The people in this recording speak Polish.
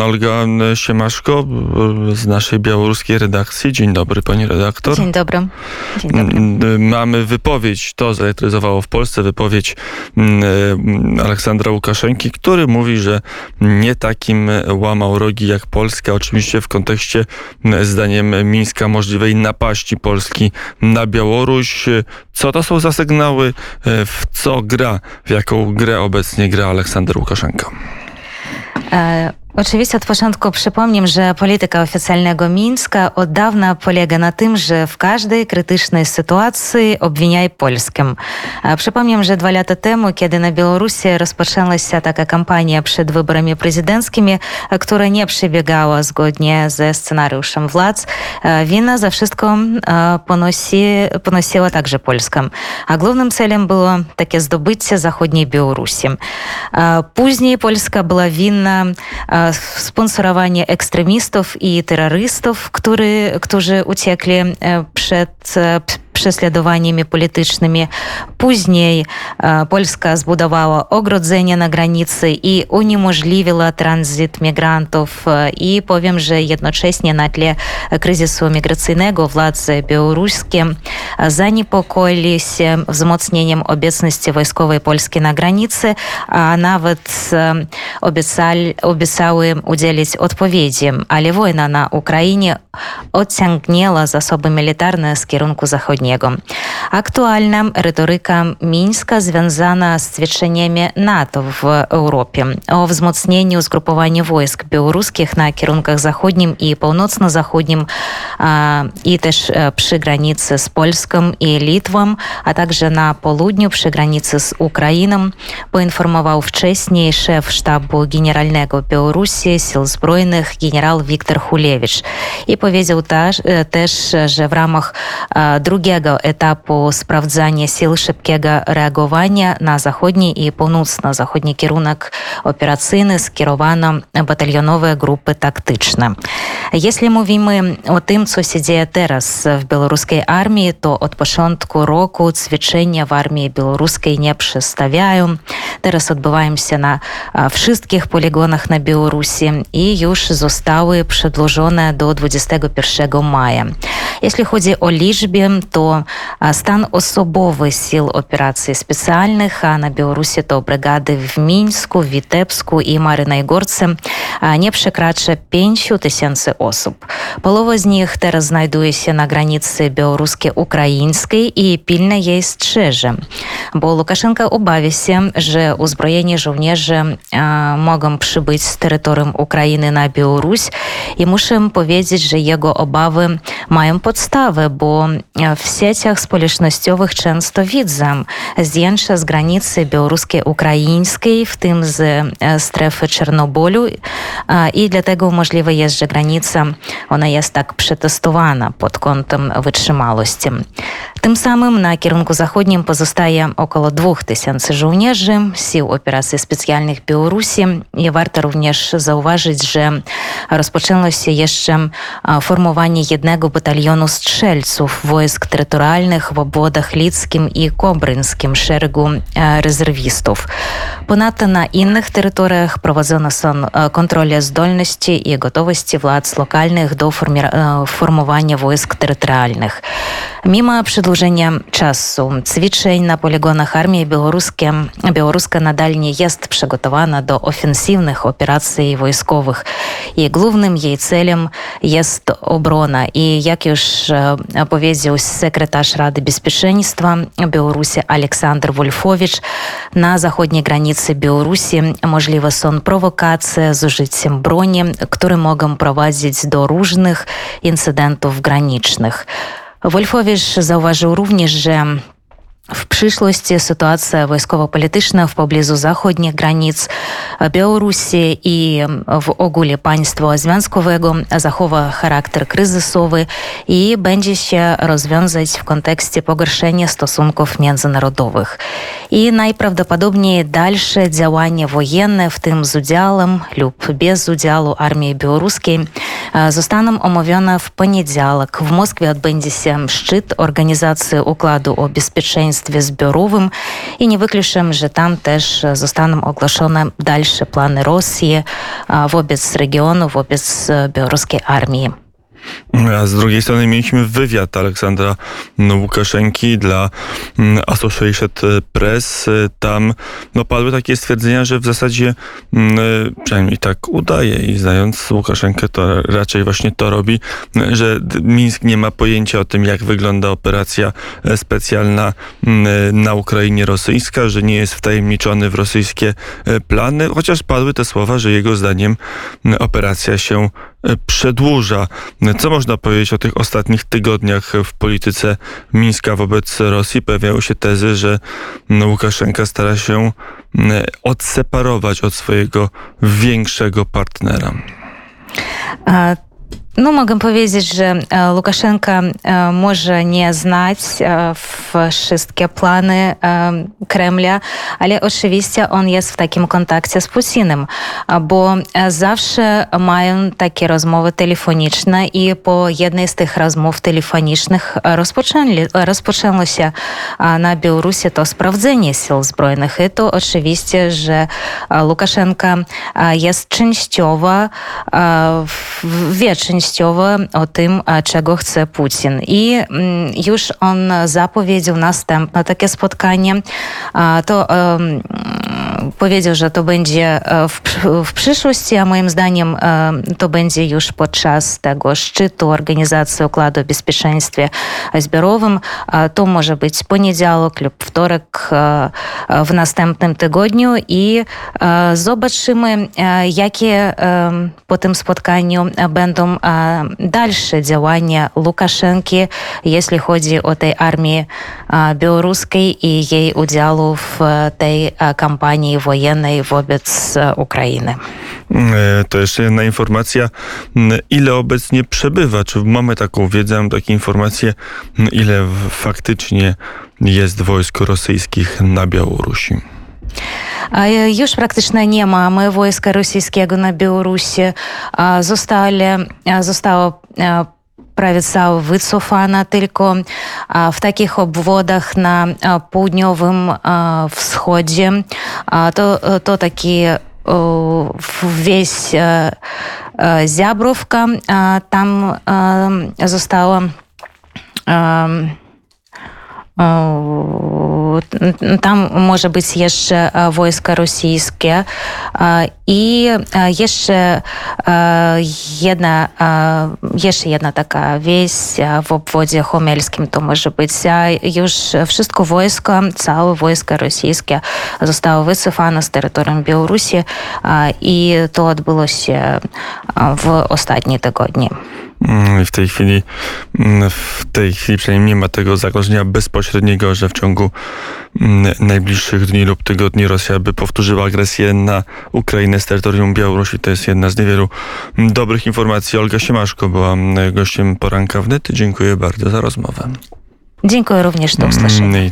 Olga Siemaszko z naszej białoruskiej redakcji. Dzień dobry, pani redaktor. Dzień dobry. Dzień dobry. Mamy wypowiedź, to zelektryzowało w Polsce, wypowiedź Aleksandra Łukaszenki, który mówi, że nie takim łamał rogi jak Polska, oczywiście w kontekście zdaniem Mińska możliwej napaści Polski na Białoruś. Co to są za sygnały? W co gra, w jaką grę obecnie gra Aleksander Łukaszenka? E, Oczywiście od początku przypomnę, że polityka oficjalnego Mińska od dawna polega na tym, że w każdej krytycznej sytuacji obwiniaj Polskę. Przypomnę, że dwa lata temu, kiedy na Białorusi rozpoczęła się taka kampania przed wyborami prezydenckimi, która nie przebiegała zgodnie ze scenariuszem władz, wina za wszystko ponosi, ponosiła także Polska. A głównym celem było takie zdobycie zachodniej Białorusi. Później Polska była winna sponsorowanie ekstremistów i terrorystów, który, którzy uciekli przed prześladowaniami politycznymi. Później Polska zbudowała ogrodzenie na granicy i uniemożliwiła tranzyt migrantów. I powiem, że jednocześnie na tle kryzysu migracyjnego władze białoruskie zaniepokoili się wzmocnieniem obecności wojskowej Polski na granicy, a nawet obiecali, obiecały udzielić odpowiedzi. Ale wojna na Ukrainie odciągnęła zasoby militarne z kierunku zachodniego. Północno-zachodnim i też przy granicy z Polską i Litwą, a także na południu przy granicy z Ukrainą, poinformował wcześniej szef sztabu generalnego Białorusi Sił Zbrojnych generał Wiktor Hulewicz i powiedział też, że w ramach drugiego швидкого етапу справджання сіл швидкого реагування на заходній і паўночна-заходні кірунак аперацыйны скіравана батальёновыя групы тактычна. Если мувімы о тым, що сідзее зараз в беларускай армії, то від початку року цвічэння в армії беларускай не прыставяю. Зараз відбуваємося на всіх полігонах на Білорусі і юж зуставы предложоне до 21 мая. Якщо ході о лічбе, то stan osobowy sił operacji specjalnych, a na Białorusi to brygady w Mińsku, Witebsku i Marynajgorce nie przekracza 5 tysięcy osób. Połowa z nich teraz znajduje się na granicy białoruskiej-ukraińskiej i pilnie jej strzeże, bo Łukaszenka obawia się, że uzbrojeni żołnierze mogą przybyć z terytorium Ukrainy na Białoruś i muszę powiedzieć, że jego obawy mają podstawę, bo w sieciach społecznościowych często widzę zdjęcia z granicy białoruskiej-ukraińskiej, w tym z strefy Czernobolu i dlatego możliwe jest, że granica ona jest tak przetestowana pod kątem Тим самим на керунку заходнім пазастае около двох тисяч жаўнежы всі операції спеціальних білорусі. і варта również заўважыць że распачынулася яшчэ фармаванне едnego батальёну стрэльцаў войск територіальних в абодах Ліцьким і кобрынскім шэрагу е, рэзервістаў понадта на інших територіях правазона сон е, контроля здольності і готовості влад з локальних до фармі е, фармування войск територіальних. мімо абшыдлу na poligonach armii białoruskie, białoruska nadal nie jest przygotowana do ofensywnych operacji wojskowych i głównym jej celem jest obrona. I jak już powiedział sekretarz Rady Bezpieczeństwa Białorusi Aleksander Wolfowicz, na zachodniej granicy Białorusi możliwe są prowokacje z użyciem broni, które mogą prowadzić do różnych incydentów granicznych. Wolfowicz zauważył również, że w przyszłości sytuacja wojskowo-polityczna w pobliżu zachodnich granic Białorusi i w ogóle państwa związkowego zachowa charakter kryzysowy i będzie się rozwiązać w kontekście pogorszenia stosunków międzynarodowych. I najprawdopodobniej dalsze działania wojenne, w tym z udziałem lub bez udziału armii białoruskiej, zostaną omówione w poniedziałek. W Moskwie odbędzie się szczyt Organizacji Układu o Bezpieczeństwie bezpieczeństwie zbiorowym i nie wykluczam, że tam też zostaną ogłoszone dalsze plany Rosji wobec regionu, wobec białoruskiej armii. A z drugiej strony mieliśmy wywiad Aleksandra Łukaszenki dla mm, Associated Press. Tam no, padły takie stwierdzenia, że w zasadzie mm, przynajmniej tak udaje i znając Łukaszenkę to raczej właśnie to robi, że Mińsk nie ma pojęcia o tym, jak wygląda operacja specjalna mm, na Ukrainie rosyjska, że nie jest wtajemniczony w rosyjskie e, plany, chociaż padły te słowa, że jego zdaniem operacja się e, przedłuża. Co można powiedzieć o tych ostatnich tygodniach w polityce Mińska wobec Rosji? Pojawiają się tezy, że Łukaszenka stara się odseparować od swojego większego partnera. Wszystkie plany Kremla, ale oczywiście on jest w takim kontakcie z Putinem, bo zawsze mają takie rozmowy telefoniczne i po jednej z tych rozmów telefonicznych rozpoczęli, rozpoczęło się na Białorusi to sprawdzenie sił zbrojnych i to oczywiście, że Łukaszenka jest częściowo, wie częściowo częściowo o tym, czego chce Putin. I już on zapowiedział następne takie spotkanie. To powiedział, że to będzie w, w przyszłości, a moim zdaniem to będzie już podczas tego szczytu Organizacji Układu o Bezpieczeństwie Zbiorowym. To może być poniedziałek lub wtorek w następnym tygodniu i zobaczymy, jakie po tym spotkaniu będą dalsze działania Łukaszenki, jeśli chodzi o tej armii białoruskiej i jej udziału w tej kampanii wojennej wobec Ukrainy. To jeszcze jedna informacja. Ile obecnie przebywa? Czy mamy taką wiedzę, takie informacje, ile faktycznie jest wojsk rosyjskich na Białorusi? Już praktycznie nie mamy wojska rosyjskiego na Białorusi. Zostali, zostało отправиться в Ицуфана, только в таких обводах на поўднёвым всходе, то, то такие весь э, э, зябровка там застала там може бути є ще е, військо російське. Е, і е, є ще одна, є ще одна така весь в обводі Хомельським, то може бути Юж wszystko військо, ціле військо російське zostało висифано з території Білорусі, і то відбулося в останні тижні. W tej chwili, w tej chwili przynajmniej nie ma tego zagrożenia bezpośredniego, że w ciągu najbliższych dni lub tygodni Rosja by powtórzyła agresję na Ukrainę z terytorium Białorusi. To jest jedna z niewielu dobrych informacji. Olga Siemaszko była gościem poranka wnet. Dziękuję bardzo za rozmowę. Dziękuję również, do usłyszenia.